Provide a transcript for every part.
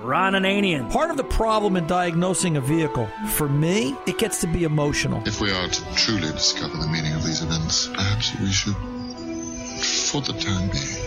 Ron Ananian. Part of the problem in diagnosing a vehicle, for me, it gets to be emotional. If we are to truly discover the meaning of these events, perhaps we should, for the time being,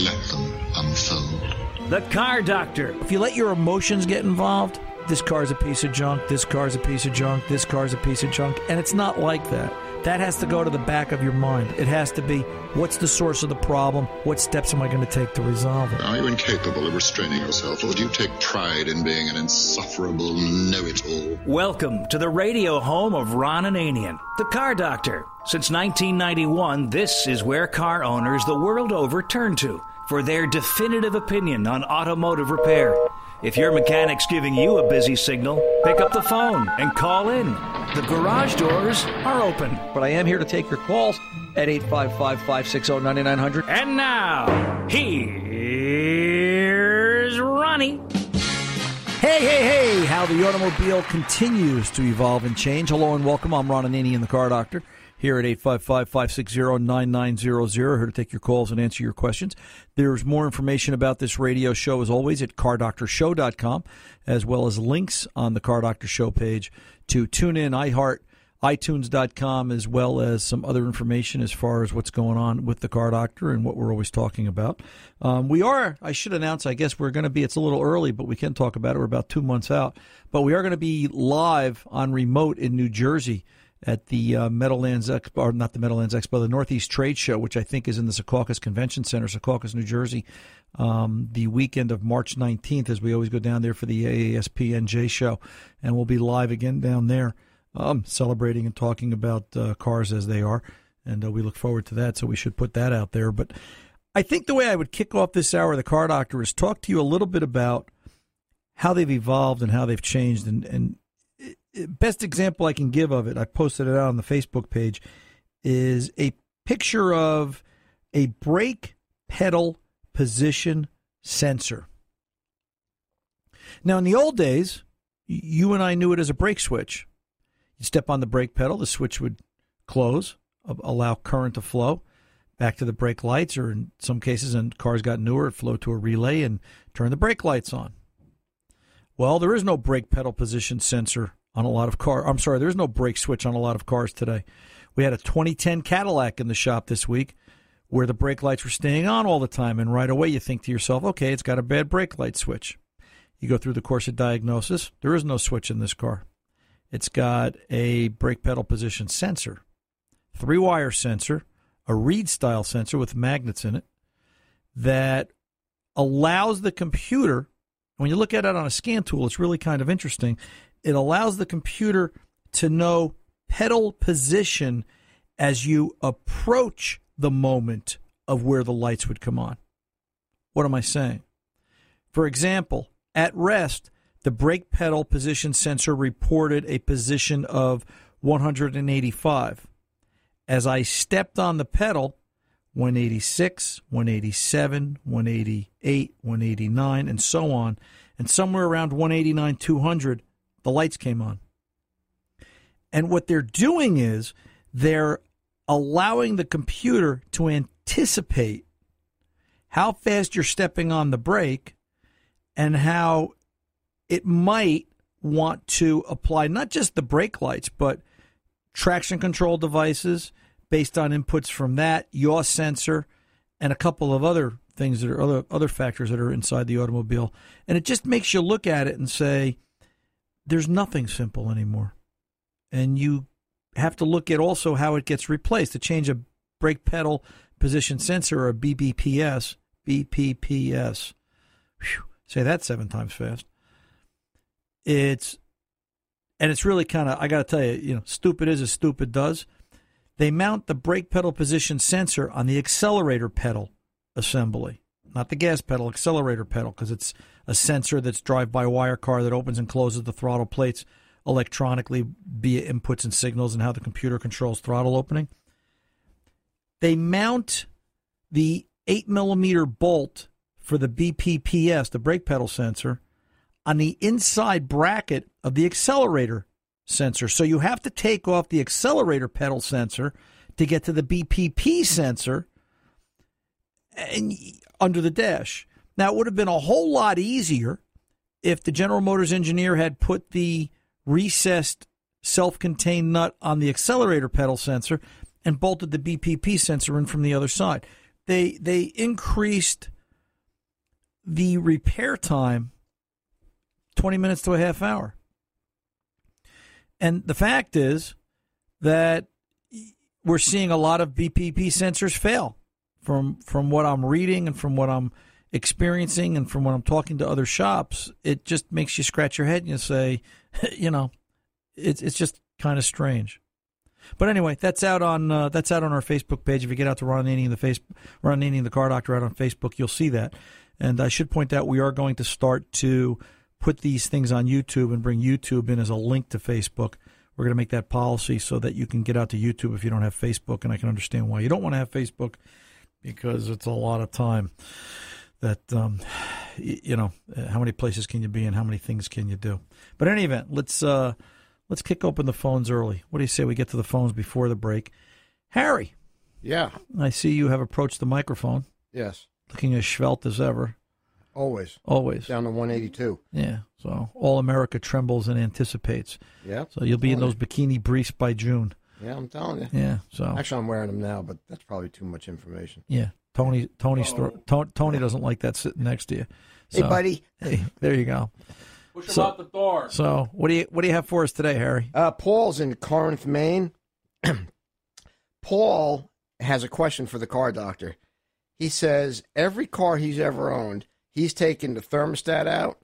let them unfold. The Car Doctor. If you let your emotions get involved, this car's a piece of junk, this car's a piece of junk, this car's a piece of junk, and it's not like that. That has to go to the back of your mind. It has to be what's the source of the problem? What steps am I going to take to resolve it? Are you incapable of restraining yourself, or do you take pride in being an insufferable know it all? Welcome to the radio home of Ron Ananian, the Car Doctor. Since 1991, this is where car owners the world over turn to for their definitive opinion on automotive repair. If your mechanic's giving you a busy signal, pick up the phone and call in. The garage doors are open. But I am here to take your calls at 855 560 9900. And now, here's Ronnie. Hey, hey, hey, how the automobile continues to evolve and change. Hello and welcome. I'm Ron Ananian in the car doctor here at 855-560-9900 here to take your calls and answer your questions. There's more information about this radio show as always at cardoctorshow.com as well as links on the car doctor show page to tune in iheart itunes.com as well as some other information as far as what's going on with the car doctor and what we're always talking about. Um, we are i should announce i guess we're going to be it's a little early but we can talk about it. We're about two months out. But we are going to be live on remote in new jersey at the uh, Meadowlands Expo, or not the Meadowlands Expo, the Northeast Trade Show, which I think is in the Secaucus Convention Center, Secaucus, New Jersey, um, the weekend of March 19th, as we always go down there for the AASPNJ show. And we'll be live again down there, um, celebrating and talking about uh, cars as they are. And uh, we look forward to that, so we should put that out there. But I think the way I would kick off this hour, of the car doctor, is talk to you a little bit about how they've evolved and how they've changed and, and best example I can give of it, I posted it out on the Facebook page, is a picture of a brake pedal position sensor. Now, in the old days, you and I knew it as a brake switch. You step on the brake pedal, the switch would close, allow current to flow back to the brake lights, or in some cases, and cars got newer, it flowed to a relay and turn the brake lights on. Well, there is no brake pedal position sensor on a lot of cars. I'm sorry, there's no brake switch on a lot of cars today. We had a 2010 Cadillac in the shop this week where the brake lights were staying on all the time, and right away you think to yourself, okay, it's got a bad brake light switch. You go through the course of diagnosis, there is no switch in this car. It's got a brake pedal position sensor, three wire sensor, a reed style sensor with magnets in it that allows the computer. When you look at it on a scan tool, it's really kind of interesting it allows the computer to know pedal position as you approach the moment of where the lights would come on. What am I saying? For example, at rest, the brake pedal position sensor reported a position of 185. As I stepped on the pedal, 186, 187, 188, 189, and so on, and somewhere around 189, 200, the lights came on. And what they're doing is they're allowing the computer to anticipate how fast you're stepping on the brake and how it might want to apply not just the brake lights, but traction control devices based on inputs from that, yaw sensor, and a couple of other things that are other other factors that are inside the automobile. And it just makes you look at it and say, there's nothing simple anymore. And you have to look at also how it gets replaced. To change a brake pedal position sensor or a BBPS, BPPS. Whew, say that seven times fast. It's and it's really kind of I got to tell you, you know, stupid is as stupid does. They mount the brake pedal position sensor on the accelerator pedal assembly, not the gas pedal, accelerator pedal, because it's a sensor that's drive by wire car that opens and closes the throttle plates electronically via inputs and signals and how the computer controls throttle opening. They mount the 8 millimeter bolt for the BPPS, the brake pedal sensor, on the inside bracket of the accelerator sensor. So you have to take off the accelerator pedal sensor to get to the BPP sensor and under the dash. Now, it would have been a whole lot easier if the General Motors engineer had put the recessed self contained nut on the accelerator pedal sensor and bolted the BPP sensor in from the other side. They, they increased the repair time 20 minutes to a half hour. And the fact is that we're seeing a lot of BPP sensors fail from from what I'm reading and from what I'm experiencing and from when I'm talking to other shops, it just makes you scratch your head and you say, you know, it's it's just kind of strange. But anyway, that's out on uh, that's out on our Facebook page. If you get out to Ron Ananian the face Ron Ananian the Car Doctor out on Facebook, you'll see that. And I should point out we are going to start to put these things on YouTube and bring YouTube in as a link to Facebook. We're going to make that policy so that you can get out to YouTube if you don't have Facebook, and I can understand why you don't want to have Facebook because it's a lot of time that um, you know how many places can you be and how many things can you do. But in any event, let's uh, let's kick open the phones early. What do you say we get to the phones before the break? Harry. Yeah. I see you have approached the microphone. Yes. Looking as svelte as ever. Always. Always. Down to 182. Yeah. So all America trembles and anticipates. Yeah. So you'll be in those bikini briefs by June. Yeah, I'm telling you. Yeah. So actually, I'm wearing them now, but that's probably too much information. Yeah. Tony Tony's Tony, Tony doesn't like that sitting next to you. So, hey, buddy. Hey, there you go. Push him so, out the door. So, what do you what do you have for us today, Harry? Uh, Paul's in Corinth, Maine. Paul has a question for the car doctor. He says every car he's ever owned, he's taken the thermostat out,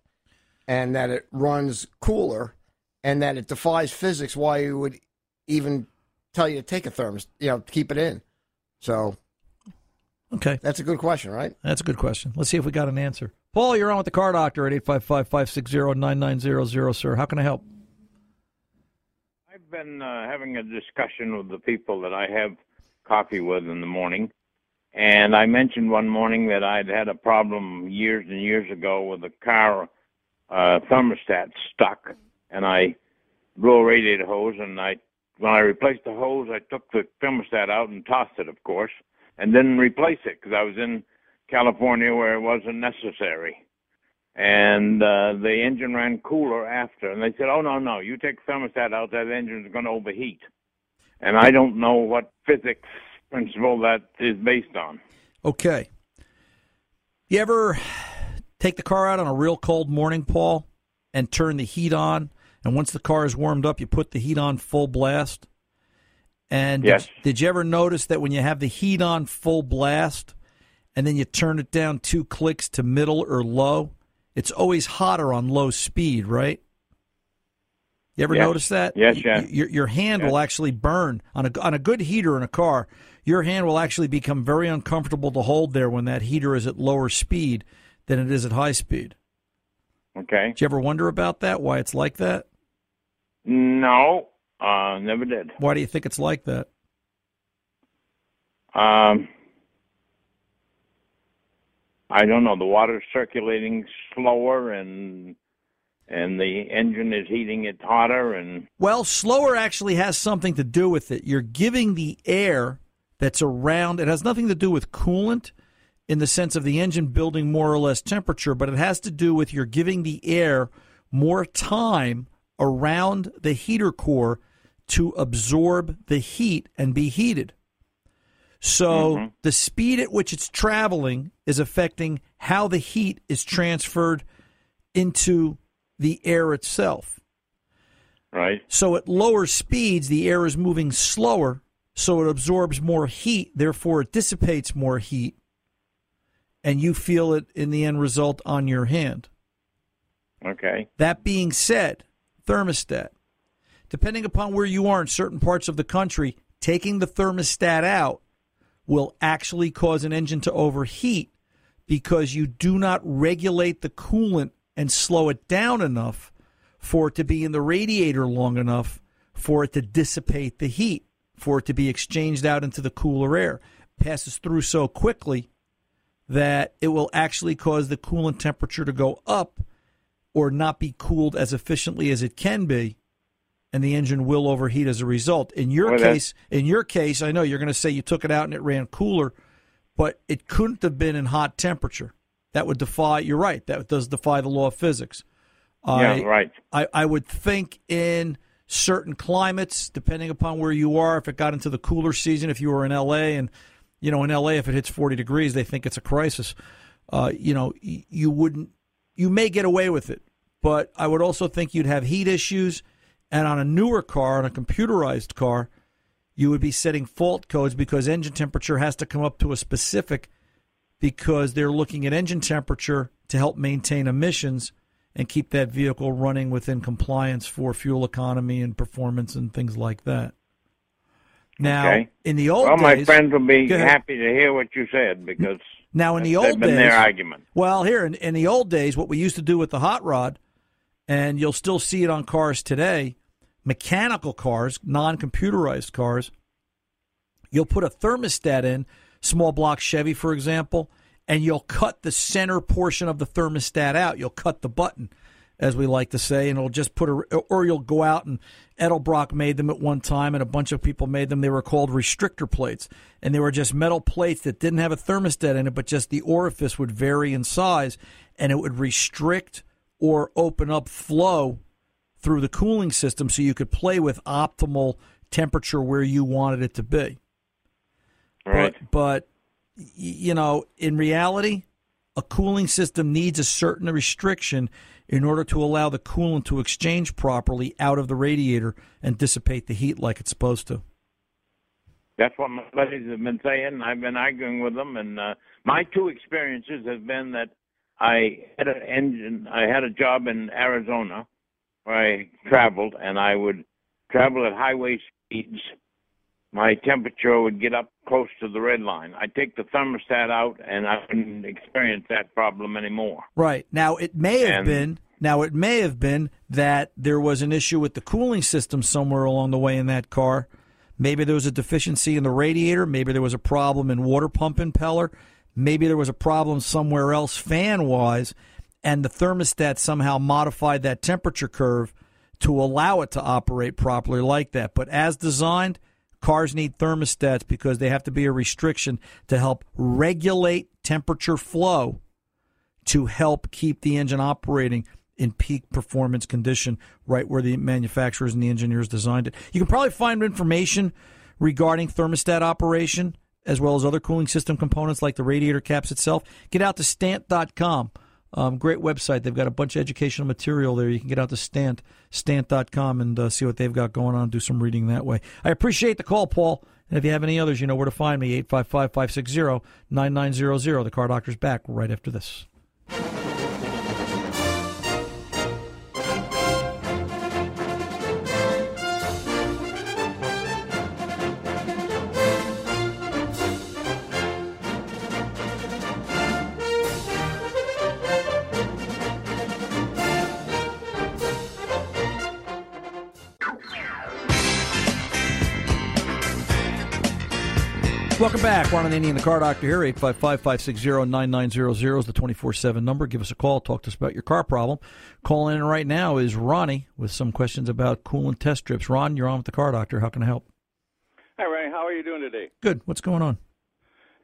and that it runs cooler, and that it defies physics why you would even tell you to take a thermostat, you know, keep it in. So Okay. That's a good question, right? That's a good question. Let's see if we got an answer. Paul, you're on with the car doctor at 855 560 9900, sir. How can I help? I've been uh, having a discussion with the people that I have coffee with in the morning. And I mentioned one morning that I'd had a problem years and years ago with a car uh, thermostat stuck. And I blew a radiator hose. And I, when I replaced the hose, I took the thermostat out and tossed it, of course and didn't replace it because I was in California where it wasn't necessary. And uh, the engine ran cooler after, and they said, "Oh no, no, you take thermostat out, that engine's going to overheat." And I don't know what physics principle that is based on. Okay. You ever take the car out on a real cold morning, Paul, and turn the heat on? And once the car is warmed up, you put the heat on full blast? And yes. did, did you ever notice that when you have the heat on full blast and then you turn it down two clicks to middle or low, it's always hotter on low speed, right? You ever yes. notice that? Yes, yes. Your, your hand yes. will actually burn on a on a good heater in a car. Your hand will actually become very uncomfortable to hold there when that heater is at lower speed than it is at high speed. Okay. Did you ever wonder about that? Why it's like that? No, uh, never did. Why do you think it's like that? Um, I don't know. The water's circulating slower, and and the engine is heating it hotter. And well, slower actually has something to do with it. You're giving the air that's around. It has nothing to do with coolant in the sense of the engine building more or less temperature, but it has to do with you're giving the air more time around the heater core to absorb the heat and be heated. So mm-hmm. the speed at which it's traveling is affecting how the heat is transferred into the air itself. Right. So at lower speeds, the air is moving slower, so it absorbs more heat, therefore it dissipates more heat, and you feel it in the end result on your hand. Okay. That being said, thermostat. Depending upon where you are in certain parts of the country, taking the thermostat out will actually cause an engine to overheat because you do not regulate the coolant and slow it down enough for it to be in the radiator long enough for it to dissipate the heat, for it to be exchanged out into the cooler air. Passes through so quickly that it will actually cause the coolant temperature to go up or not be cooled as efficiently as it can be and the engine will overheat as a result. In your well, case, in your case, I know you're going to say you took it out and it ran cooler, but it couldn't have been in hot temperature. that would defy. You're right. That does defy the law of physics. Yeah, I, right. I, I would think in certain climates, depending upon where you are, if it got into the cooler season, if you were in LA and you know in LA if it hits 40 degrees, they think it's a crisis. Uh, you know, you wouldn't. You may get away with it, but I would also think you'd have heat issues. And on a newer car, on a computerized car, you would be setting fault codes because engine temperature has to come up to a specific because they're looking at engine temperature to help maintain emissions and keep that vehicle running within compliance for fuel economy and performance and things like that. Now, Okay. in the old Well, my days, friends will be happy to hear what you said because now in the old been days, their argument. Well, here in, in the old days, what we used to do with the hot rod, and you'll still see it on cars today, mechanical cars, non computerized cars, you'll put a thermostat in, small block Chevy, for example, and you'll cut the center portion of the thermostat out. You'll cut the button, as we like to say, and it'll just put a, or you'll go out and Edelbrock made them at one time, and a bunch of people made them. They were called restrictor plates, and they were just metal plates that didn't have a thermostat in it, but just the orifice would vary in size, and it would restrict or open up flow through the cooling system so you could play with optimal temperature where you wanted it to be. Right. But, but you know, in reality, a cooling system needs a certain restriction in order to allow the coolant to exchange properly out of the radiator and dissipate the heat like it's supposed to. That's what my buddies have been saying. And I've been arguing with them, and uh, my two experiences have been that I had an engine. I had a job in Arizona where I traveled, and I would travel at highway speeds. My temperature would get up close to the red line. I'd take the thermostat out, and I wouldn't experience that problem anymore. Right. Now it may have And- been now it may have been that there was an issue with the cooling system somewhere along the way in that car. Maybe there was a deficiency in the radiator, maybe there was a problem in water pump impeller, maybe there was a problem somewhere else fan wise and the thermostat somehow modified that temperature curve to allow it to operate properly like that. But as designed, cars need thermostats because they have to be a restriction to help regulate temperature flow to help keep the engine operating in peak performance condition right where the manufacturers and the engineers designed it. You can probably find information regarding thermostat operation as well as other cooling system components like the radiator caps itself. Get out to stant.com. Um, great website. They've got a bunch of educational material there. You can get out to Stant, stant.com and uh, see what they've got going on. Do some reading that way. I appreciate the call, Paul. And if you have any others, you know where to find me 855 560 9900. The Car Doctor's back right after this. Ron and the Car Doctor here. 855-560-9900 is the 24-7 number. Give us a call. Talk to us about your car problem. Calling in right now is Ronnie with some questions about coolant test strips. Ron, you're on with the Car Doctor. How can I help? Hi, Ray. How are you doing today? Good. What's going on?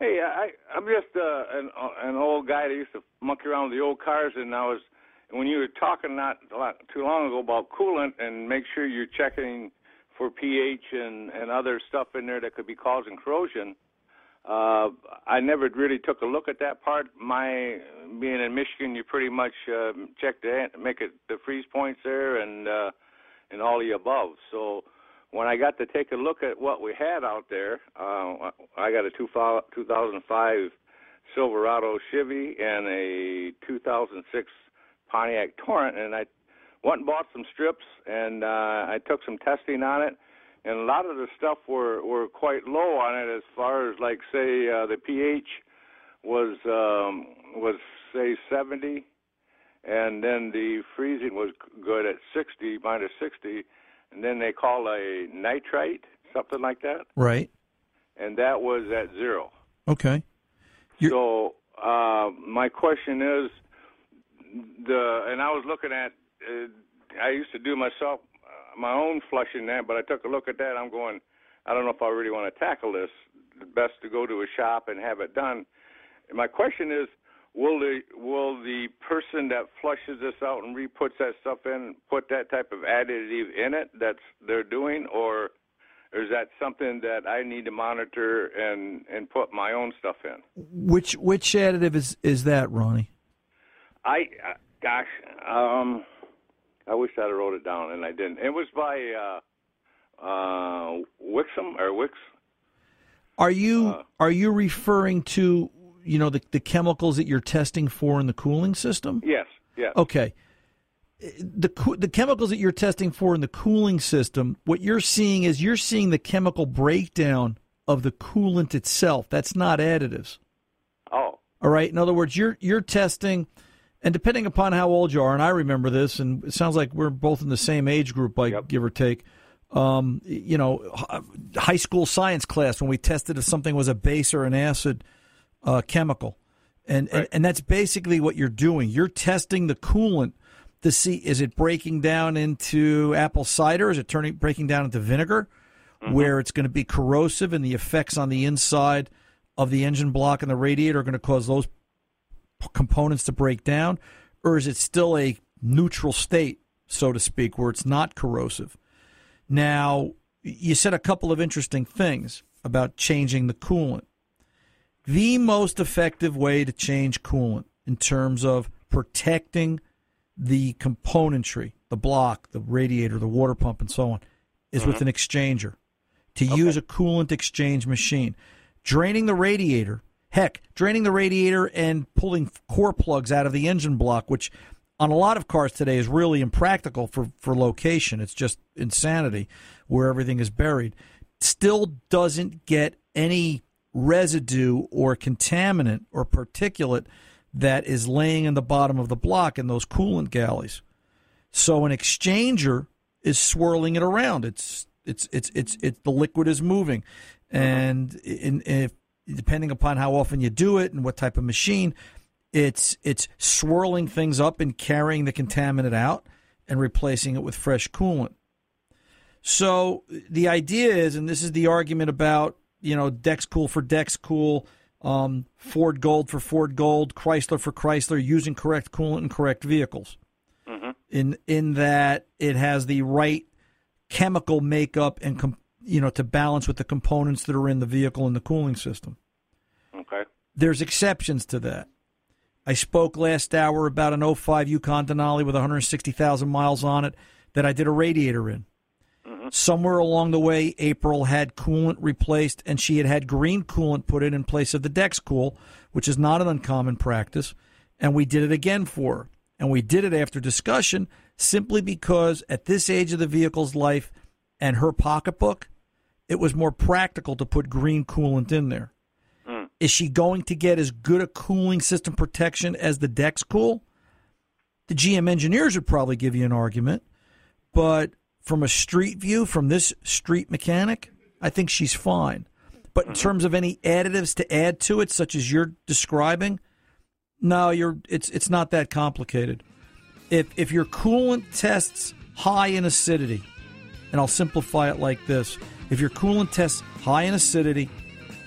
Hey, I I'm just uh, an an old guy that used to monkey around with the old cars, and I was when you were talking not a lot, too long ago about coolant and make sure you're checking for pH and and other stuff in there that could be causing corrosion. Uh, I never really took a look at that part. My being in Michigan, you pretty much uh, check the make it the freeze points there and uh, and all the above. So when I got to take a look at what we had out there, uh, I got a two, 2005 Silverado Chevy and a 2006 Pontiac Torrent, and I went and bought some strips, and uh, I took some testing on it, and a lot of the stuff were were quite low on it as far as like say uh, the pH was um, was say 70, and then the freezing was good at 60 minus 60 and then they call a nitrite, something like that, Right. and that was at zero. Okay. You're- So uh, my question is, the and I was looking at, uh, I used to do myself my own flushing that, but I took a look at that. I'm going, I don't know if I really want to tackle this. The best to go to a shop and have it done. And my question is, will the will the person that flushes this out and re-puts that stuff in put that type of additive in it that's they're doing, or is that something that I need to monitor and and put my own stuff in? Which which additive is is that, Ronnie? I uh, gosh, um, I wish I'd have wrote it down and I didn't. It was by uh, uh, Wixom or Wix. Are you are you referring to you know the the chemicals that you're testing for in the cooling system? Yes, yes. Okay. The the chemicals that you're testing for in the cooling system, what you're seeing is you're seeing the chemical breakdown of the coolant itself. That's not additives. Oh, All right. In other words, you're you're testing, and depending upon how old you are, and I remember this, and it sounds like we're both in the same age group, like Yep. give or take. Um, you know, high school science class when we tested if something was a base or an acid uh, chemical, and, and and that's basically what you're doing. You're testing the coolant to see is it breaking down into apple cider, is it turning breaking down into vinegar, where it's going to be corrosive, and the effects on the inside of the engine block and the radiator are going to cause those components to break down, or is it still a neutral state, so to speak, where it's not corrosive? Now, you said a couple of interesting things about changing the coolant. The most effective way to change coolant in terms of protecting the componentry, the block, the radiator, the water pump, and so on, is with mm-hmm. an exchanger. To use a coolant exchange machine. Draining the radiator, heck, draining the radiator and pulling core plugs out of the engine block, which on a lot of cars today is really impractical for, for location. It's just insanity where everything is buried. Still doesn't get any residue or contaminant or particulate that is laying in the bottom of the block in those coolant galleys. So an exchanger is swirling it around. It's it's it's it's it's the liquid is moving, uh-huh. and in, if depending upon how often you do it and what type of machine, it's it's swirling things up and carrying the contaminant out and replacing it with fresh coolant. So the idea is, and this is the argument about you know Dexcool for Dexcool, um, Ford Gold for Ford Gold, Chrysler for Chrysler, using correct coolant in correct vehicles. In in that it has the right chemical makeup and com- you know to balance with the components that are in the vehicle and the cooling system. okay. There's exceptions to that. I spoke last hour about an 05 Yukon Denali with 160,000 miles on it that I did a radiator in. Mm-hmm. Somewhere along the way, April had coolant replaced, and she had had green coolant put in in place of the Dex Cool, which is not an uncommon practice. And we did it again for her. And we did it after discussion simply because at this age of the vehicle's life and her pocketbook, it was more practical to put green coolant in there. Hmm. Is she going to get as good a cooling system protection as the Dex Cool? The GM engineers would probably give you an argument, but from a street view, from this street mechanic, I think she's fine. But in mm-hmm. terms of any additives to add to it, such as you're describing, no, you're it's it's not that complicated. If if your coolant tests high in acidity, and I'll simplify it like this: if your coolant tests high in acidity,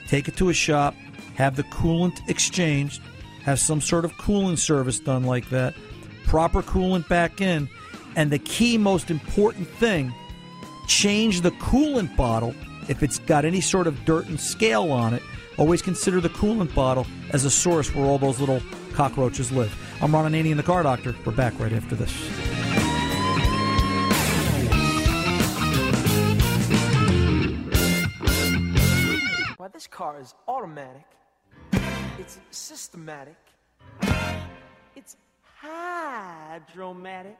take it to a shop, have the coolant exchanged, have some sort of cooling service done like that, proper coolant back in, and the key most important thing, change the coolant bottle if it's got any sort of dirt and scale on it. Always consider the coolant bottle as a source where all those little cockroaches live. I'm Ron Ananian, the car doctor. We're back right after this. Car is automatic. It's systematic. It's hydromatic.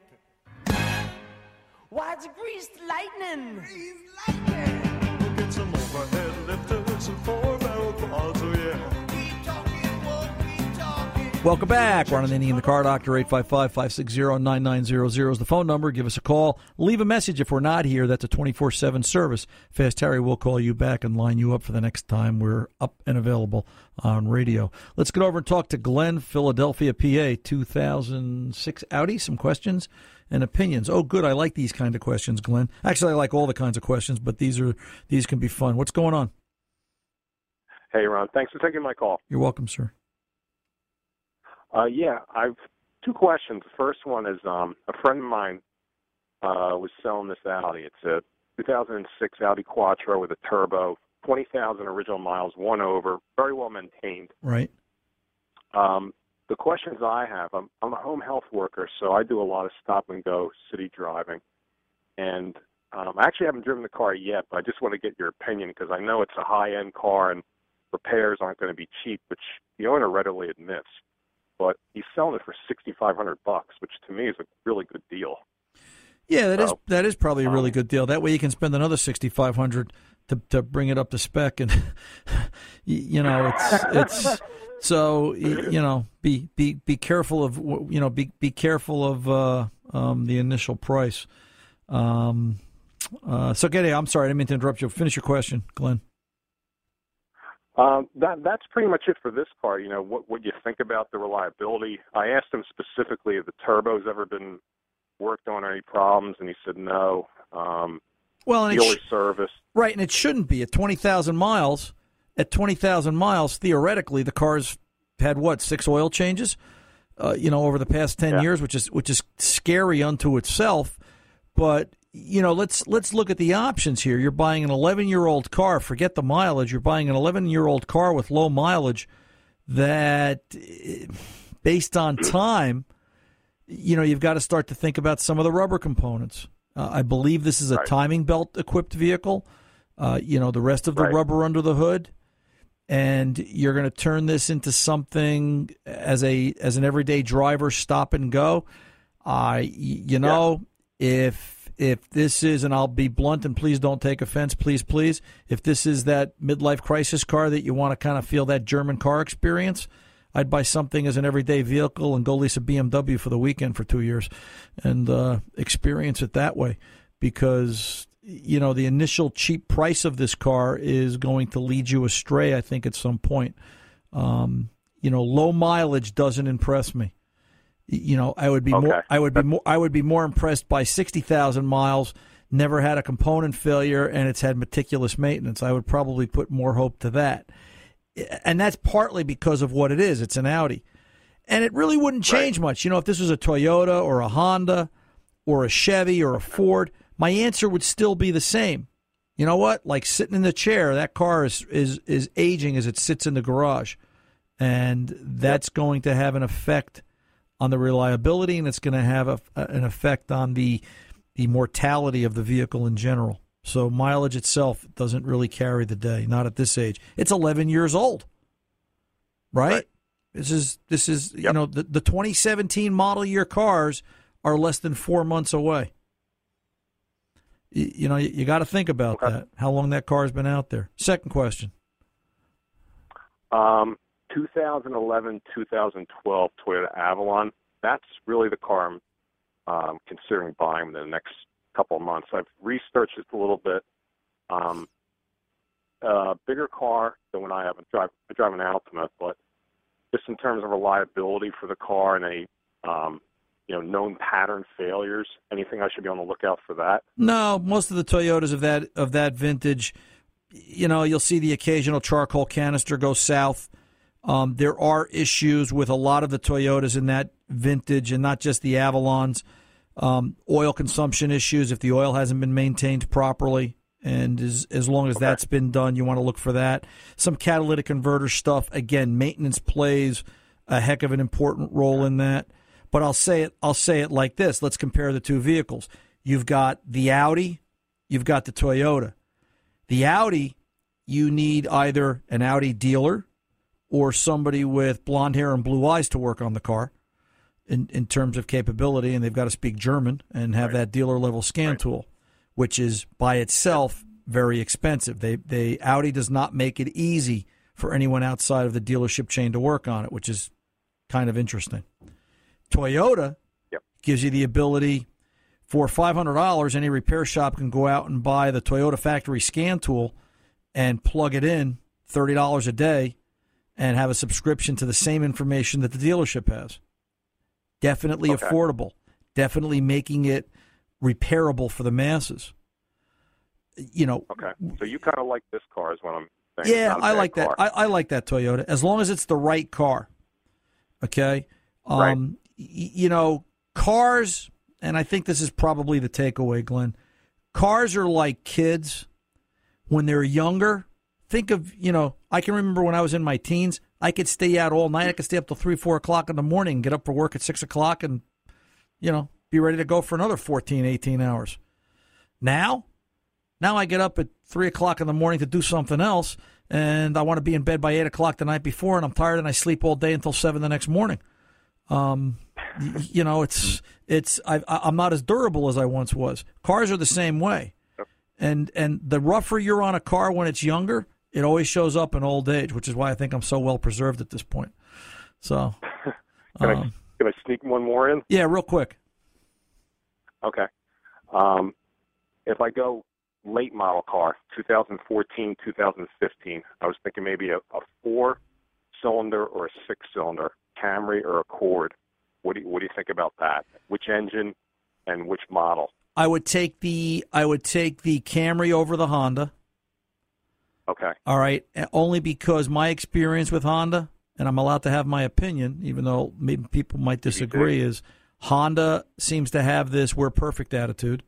Why, it's greased lightning. We'll Get some overhead lifters and four barrel quads, oh yeah. Welcome back. Ron Ananian, the car doctor, 855 560 9900 is the phone number. Give us a call. Leave a message if we're not here. That's a 24 7 service. Fast Harry will call you back and line you up for the next time we're up and available on radio. Let's get over and talk to Glenn, Philadelphia, PA, 2006 Audi. Some questions and opinions. Oh, good. I like these kind of questions, Glenn. Actually, I like all the kinds of questions, but these are these can be fun. What's going on? Hey, Ron. Thanks for taking my call. You're welcome, sir. Uh, yeah, I've two questions. The first one is um, a friend of mine uh, was selling this Audi. It's a 2006 Audi Quattro with a turbo, 20,000 original miles, one over, very well maintained. Right. Um, the questions I have, I'm, I'm a home health worker, so I do a lot of stop and go city driving. And um, I actually haven't driven the car yet, but I just want to get your opinion because I know it's a high end car and repairs aren't going to be cheap, which the owner readily admits. But he's selling it for sixty five hundred bucks, which to me is a really good deal. Yeah, that is So, that is probably a really um, good deal. That way you can spend another sixty five hundred to to bring it up to spec, and you know it's it's so you know be be be careful of you know be be careful of uh, um, the initial price. Um, uh, so, Getty, I'm sorry, I didn't mean to interrupt you. Finish your question, Glenn. Um, that that's pretty much it for this car. You know, what what you think about the reliability? I asked him specifically if the turbo's ever been worked on or any problems, and he said no. Um, Well, and dealer sh- service. Right, and it shouldn't be at twenty thousand miles. At twenty thousand miles, theoretically, the car's had what six oil changes, uh, you know, over the past ten years, which is which is scary unto itself. But you know, let's let's look at the options here. You're buying an eleven year old car. Forget the mileage. You're buying an eleven year old car with low mileage. That, eh, based on time, you know, you've got to start to think about some of the rubber components. Uh, I believe this is a timing belt equipped vehicle. Uh, you know, the rest of the rubber under the hood, and you're going to turn this into something as a as an everyday driver stop and go. I, you know, if if this is, and I'll be blunt, and please don't take offense, please, please. If this is that midlife crisis car that you want to kind of feel that German car experience, I'd buy something as an everyday vehicle and go lease a BMW for the weekend for two years and uh, experience it that way because you know the initial cheap price of this car is going to lead you astray. I think at some point, um, you know, low mileage doesn't impress me. You know, I would be Okay. more. I would be more. I would be more impressed by sixty thousand miles. Never had a component failure, and it's had meticulous maintenance. I would probably put more hope to that and that's partly because of what it is. It's an Audi, and it really wouldn't change much. You know, if this was a Toyota or a Honda or a Chevy or a Ford, my answer would still be the same. You know what? Like sitting in the chair, that car is is is aging as it sits in the garage, and that's going to have an effect on the reliability, and it's going to have a, an effect on the the mortality of the vehicle in general. So mileage itself doesn't really carry the day, not at this age. It's 11 years old, right? This is this is you know the the 2017 model year cars are less than four months away. You, you know you, you got to think about that. How long that car has been out there. Second question. Um, 2011, 2012 Toyota Avalon. That's really the car I'm um, considering buying in the next couple of months. I've researched it a little bit. Um, bigger car than when I have a drive. I drive an Altima, but just in terms of reliability for the car and a um, you know known pattern failures, anything I should be on the lookout for that. No, most of the Toyotas of that of that vintage, you know, you'll see the occasional charcoal canister go south. Um, there are issues with a lot of the Toyotas in that vintage, and not just the Avalons. Um, oil consumption issues if the oil hasn't been maintained properly, and as as long as that's been done, you want to look for that. Some catalytic converter stuff. Again, maintenance plays a heck of an important role in that. But I'll say it. I'll say it like this. Let's compare the two vehicles. You've got the Audi, you've got the Toyota. The Audi, you need either an Audi dealer or somebody with blonde hair and blue eyes to work on the car in, in terms of capability, and they've got to speak German and have that dealer level scan tool, which is by itself very expensive. They they Audi does not make it easy for anyone outside of the dealership chain to work on it, which is kind of interesting. Toyota gives you the ability for five hundred dollars, any repair shop can go out and buy the Toyota factory scan tool and plug it in thirty dollars a day and have a subscription to the same information that the dealership has. Definitely Okay. affordable. Definitely making it repairable for the masses. You know, Okay, so you kind of like this car, is what I'm saying. Yeah, I like that. I, I like that Toyota as long as it's the right car. Okay, Um, y- you know, cars, and I think this is probably the takeaway, Glenn. Cars are like kids when they're younger. Think of, you know, I can remember when I was in my teens, I could stay out all night. I could stay up till three, four o'clock in the morning, get up for work at six o'clock, and, you know, be ready to go for another 14, 18 hours. Now, now I get up at three o'clock in the morning to do something else, and I want to be in bed by eight o'clock the night before, and I'm tired, and I sleep all day until seven the next morning. Um, you know, it's it's I, I- I'm not as durable as I once was. Cars are the same way, and and the rougher you're on a car when it's younger, it always shows up in old age, which is why I think I'm so well preserved at this point. So, Can I um, can I sneak one more in? yeah, real quick. Okay. Um, if I go late model car, 2014, 2015, I was thinking maybe a, a four cylinder or a six cylinder Camry or a Accord. What do you, what do you think about that? Which engine and which model? I would take the I would take the Camry over the Honda. Okay. All right, only because my experience with Honda, and I'm allowed to have my opinion, even though maybe people might disagree, is Honda seems to have this "we're perfect" attitude,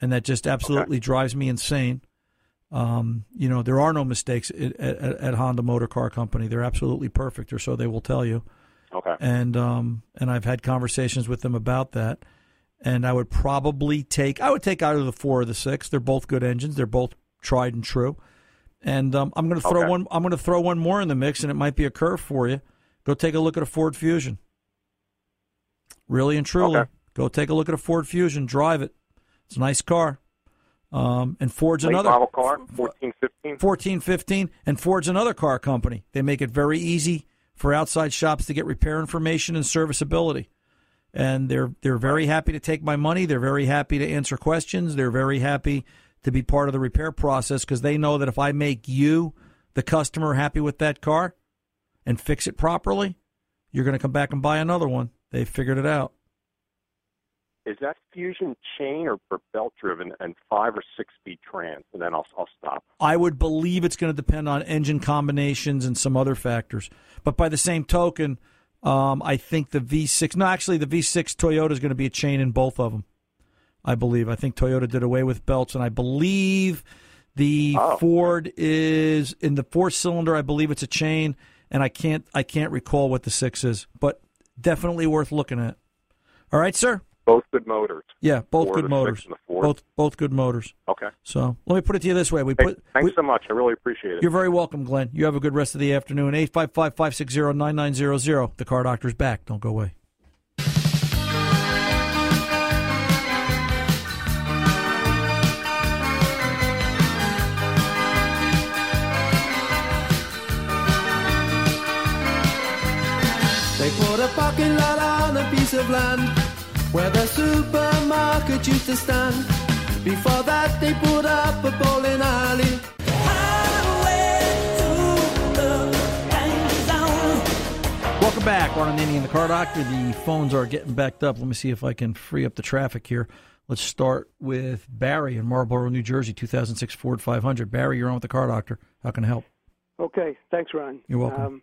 and that just absolutely drives me insane. Um, you know, there are no mistakes at, at, at Honda Motor Car Company. They're absolutely perfect, or so they will tell you. Okay. And um, and I've had conversations with them about that. And I would probably take I would take either the four or the six. They're both good engines. They're both tried and true. And um, I'm going to throw Okay. one. I'm going to throw one more in the mix, and it might be a curve for you. Go take a look at a Ford Fusion. Really and truly, Okay. go take a look at a Ford Fusion. Drive it. It's a nice car. Um, and Ford's Late another model car, 14, 15. 14, 15, and Ford's another car company. They make it very easy for outside shops to get repair information and serviceability. And they're they're very happy to take my money. They're very happy to answer questions. They're very happy to be part of the repair process because they know that if I make you, the customer, happy with that car and fix it properly, you're going to come back and buy another one. They've figured it out. Is that Fusion chain or, or belt driven and five or six speed trans? And then I'll I'll stop. I would believe it's going to depend on engine combinations and some other factors. But by the same token, um, I think the V6. No, actually, the V6 Toyota is going to be a chain in both of them. I believe. I think Toyota did away with belts, and I believe the Oh. Ford is in the four cylinder. I believe it's a chain, and I can't I can't recall what the six is, but definitely worth looking at. All right, sir. Both good motors. Yeah, both Ford, good motors. Six and the Ford. Both both good motors. Okay. So let me put it to you this way: we Hey, put thanks we- so much. I really appreciate it. you're very welcome, Glenn. You have a good rest of the afternoon. 855 560 9900. The car doctor's back. Don't go away. Of land where the supermarket used to stand. Before that, they put up a bowling alley. Welcome back. Ron Ananian the car doctor. The phones are getting backed up. Let me see if I can free up the traffic here. Let's start with Barry in Marlboro, New Jersey, 2006 Ford 500. Barry, you're on with the car doctor. How can I help? Okay, thanks, Ron. You're welcome. Um,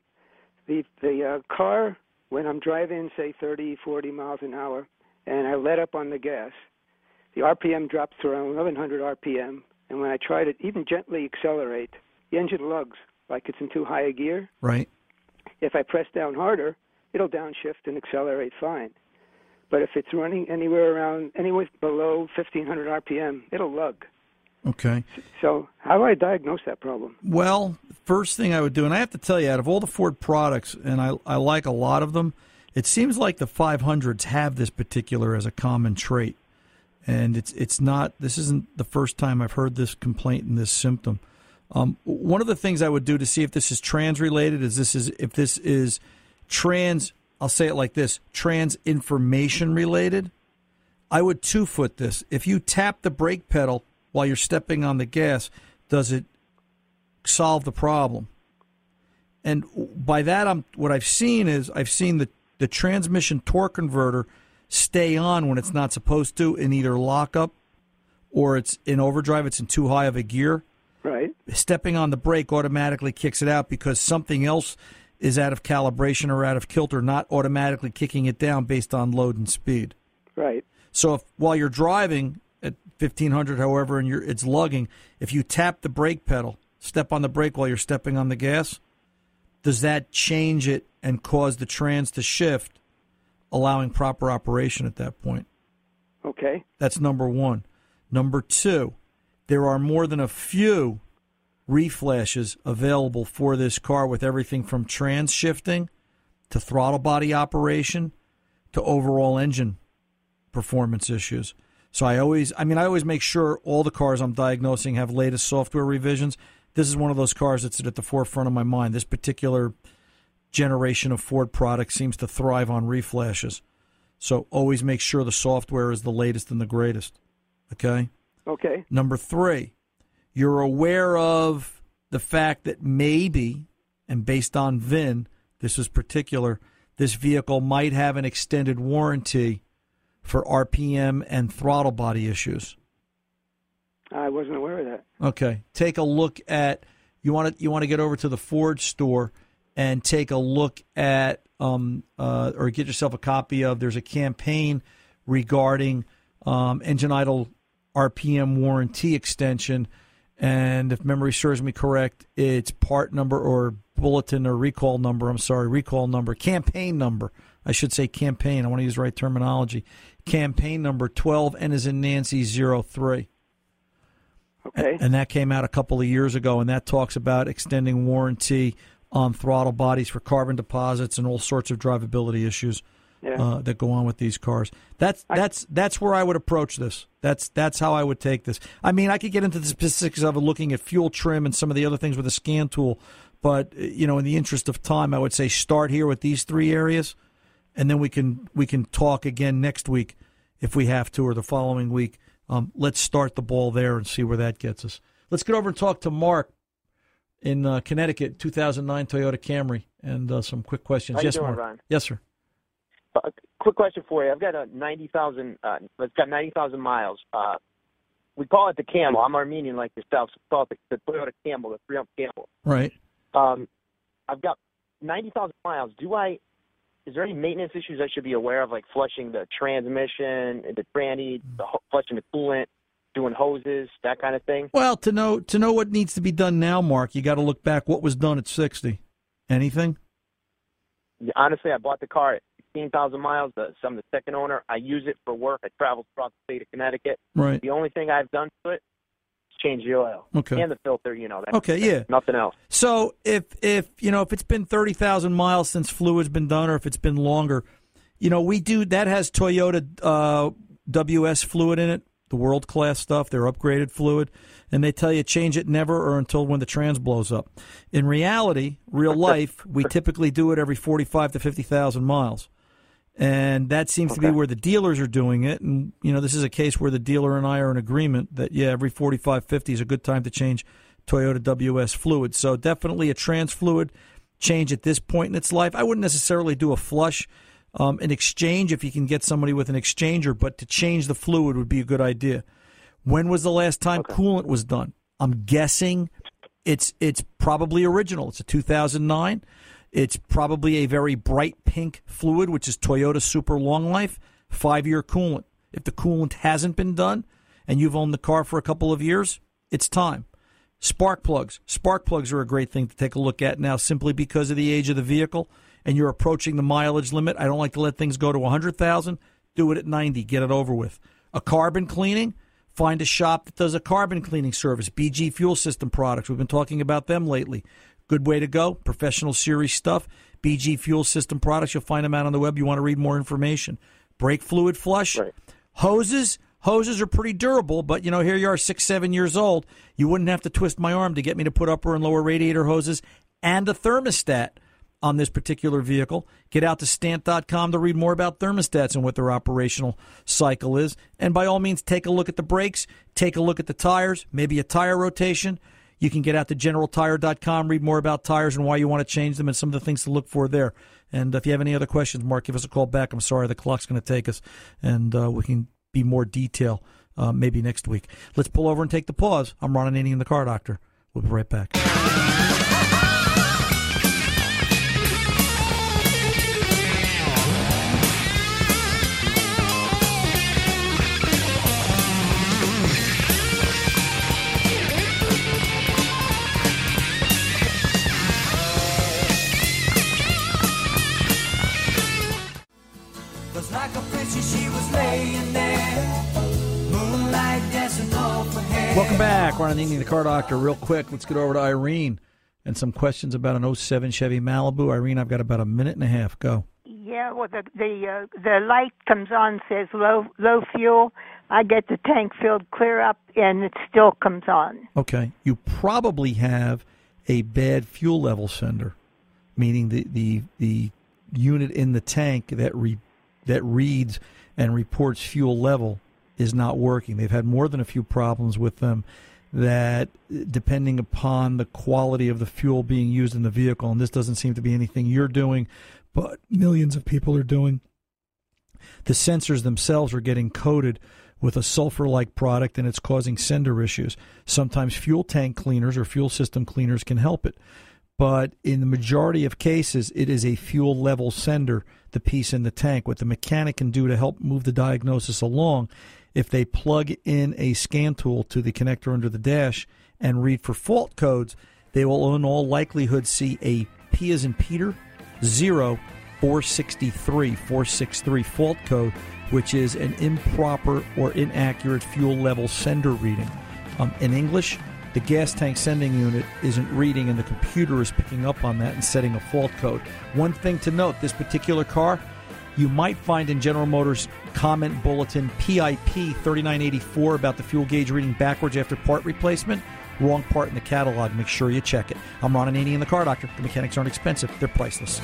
the the uh, car, when I'm driving, say 30, 40 miles an hour, and I let up on the gas, the RPM drops to around 1100 RPM, and when I try to even gently accelerate, the engine lugs like it's in too high a gear. Right. If I press down harder, it'll downshift and accelerate fine. But if it's running anywhere around anywhere below 1500 RPM, it'll lug. Okay. So how do I diagnose that problem? Well, first thing I would do, and I have to tell you, out of all the Ford products, and I, I like a lot of them, it seems like the 500s have this particular as a common trait. And it's it's not. This isn't the first time I've heard this complaint and this symptom. Um, one of the things I would do to see if this is trans related is this is if this is trans. I'll say it like this: trans information related. I would two foot this. If you tap the brake pedal while you're stepping on the gas, does it solve the problem? And by that, I'm what I've seen is I've seen the the transmission torque converter stay on when it's not supposed to in either lockup or it's in overdrive. It's in too high of a gear. Right. Stepping on the brake automatically kicks it out because something else is out of calibration or out of kilter, not automatically kicking it down based on load and speed. Right. So if while you're driving 1500, however, and you're it's lugging, if you tap the brake pedal, step on the brake while you're stepping on the gas, does that change it and cause the trans to shift, allowing proper operation at that point? Okay. That's number one. Number two, there are more than a few reflashes available for this car with everything from trans shifting to throttle body operation to overall engine performance issues. So I always, I mean, I always make sure all the cars I'm diagnosing have latest software revisions. This is one of those cars that's at the forefront of my mind. This particular generation of Ford products seems to thrive on reflashes. So always make sure the software is the latest and the greatest. Okay? Okay. Number three, you're aware of the fact that maybe, and based on VIN, this is particular, this vehicle might have an extended warranty for RPM and throttle body issues. I wasn't aware of that. Okay, take a look at you want to you want to get over to the Ford store and take a look at um, uh, or get yourself a copy of. There's a campaign regarding um, engine idle RPM warranty extension, and if memory serves me correct, it's part number or bulletin or recall number. I'm sorry, recall number, campaign number. I should say campaign. I want to use the right terminology. Campaign number 12 and is in Nancy 03. Okay. And that came out a couple of years ago, and that talks about extending warranty on throttle bodies for carbon deposits and all sorts of drivability issues Yeah. uh, that go on with these cars. That's that's that's where I would approach this. That's that's how I would take this. I mean, I could get into the specifics of it, looking at fuel trim and some of the other things with a scan tool, but uh, you know, in the interest of time, I would say start here with these three areas, and then we can we can talk again next week if we have to, or the following week. Um, let's start the ball there and see where that gets us. Let's get over and talk to Mark in uh, Connecticut, 2009 Toyota Camry, and uh, some quick questions. Yes, doing, Mark. Ron? Yes, sir. Uh, quick question for you. I've got a ninety thousand. Uh, it's got ninety thousand miles. Uh, we call it the Camel. I'm Armenian like yourself, so call it the, the Toyota Camel, the three ump Camel. Right. Um, I've got ninety thousand miles. Do I? Is there any maintenance issues I should be aware of, like flushing the transmission, the tranny, the ho- flushing the coolant, doing hoses, that kind of thing? Well, to know to know what needs to be done now, Mark, you got to look back. What was done at 60? Anything? Yeah, Honestly, I bought the car at sixteen thousand miles. The, so I'm the second owner. I use it for work. I travel across the state of Connecticut. Right. The only thing I've done to it change the oil Okay. and the filter. You know. That Okay, yeah. Nothing else. So if if you know if it's been thirty thousand miles since fluid's been done, or if it's been longer, you know we do that has Toyota uh, WS fluid in it, the world class stuff, their upgraded fluid, and they tell you change it never or until when the trans blows up. In reality, real life, we typically do it every forty five to fifty thousand miles. And that seems to be where the dealers are doing it. And, you know, this is a case where the dealer and I are in agreement that, yeah, every 45, 50 is a good time to change Toyota WS fluid. So definitely a trans fluid change at this point in its life. I wouldn't necessarily do a flush, um, an exchange if you can get somebody with an exchanger, but to change the fluid would be a good idea. When was the last time coolant was done? I'm guessing it's it's probably original. It's a 2009. It's probably a very bright pink fluid, which is Toyota Super Long Life, five year coolant. If the coolant hasn't been done and you've owned the car for a couple of years, it's time. Spark plugs. Spark plugs are a great thing to take a look at now simply because of the age of the vehicle and you're approaching the mileage limit. I don't like to let things go to 100,000. Do it at 90. Get it over with. A carbon cleaning. Find a shop that does a carbon cleaning service. BG Fuel System products. We've been talking about them lately. Good way to go. Professional series stuff. BG Fuel System products. You'll find them out on the web. You want to read more information. Brake fluid flush. Hoses. Hoses are pretty durable, but you know, here you are, six, seven years old. You wouldn't have to twist my arm to get me to put upper and lower radiator hoses and a thermostat on this particular vehicle. Get out to stant.com to read more about thermostats and what their operational cycle is. And by all means, take a look at the brakes, take a look at the tires, maybe a tire rotation. You can get out to generaltire.com, read more about tires and why you want to change them and some of the things to look for there. And if you have any other questions, Mark, give us a call back. I'm sorry, the clock's going to take us, and uh, we can be more detail uh, maybe next week. Let's pull over and take the pause. I'm Ron Ananian, the car doctor. We'll be right back. Back. The end of the car doctor. Real quick, let's get over to Irene and some questions about an 07 Chevy Malibu. Irene, I've got about a minute and a half. Go. Yeah, well, the the uh, the light comes on says low low fuel. I get the tank filled clear up, and it still comes on. Okay. You probably have a bad fuel level sender, meaning the, the, the unit in the tank that re, that reads and reports fuel level is not working. They've had more than a few problems with them that depending upon the quality of the fuel being used in the vehicle and this doesn't seem to be anything you're doing but millions of people are doing the sensors themselves are getting coated with a sulfur like product and it's causing sender issues. Sometimes fuel tank cleaners or fuel system cleaners can help it. But in the majority of cases, it is a fuel level sender, the piece in the tank. What the mechanic can do to help move the diagnosis along, if they plug in a scan tool to the connector under the dash and read for fault codes, they will in all likelihood see a P as in Peter, 0, 463, 463 fault code which is an improper or inaccurate fuel level sender reading. Um, in English, the gas tank sending unit isn't reading, and the computer is picking up on that and setting a fault code. One thing to note this particular car, you might find in General Motors comment bulletin PIP 3984 about the fuel gauge reading backwards after part replacement. Wrong part in the catalog. Make sure you check it. I'm Ron Ananian, the car doctor. The mechanics aren't expensive, they're priceless.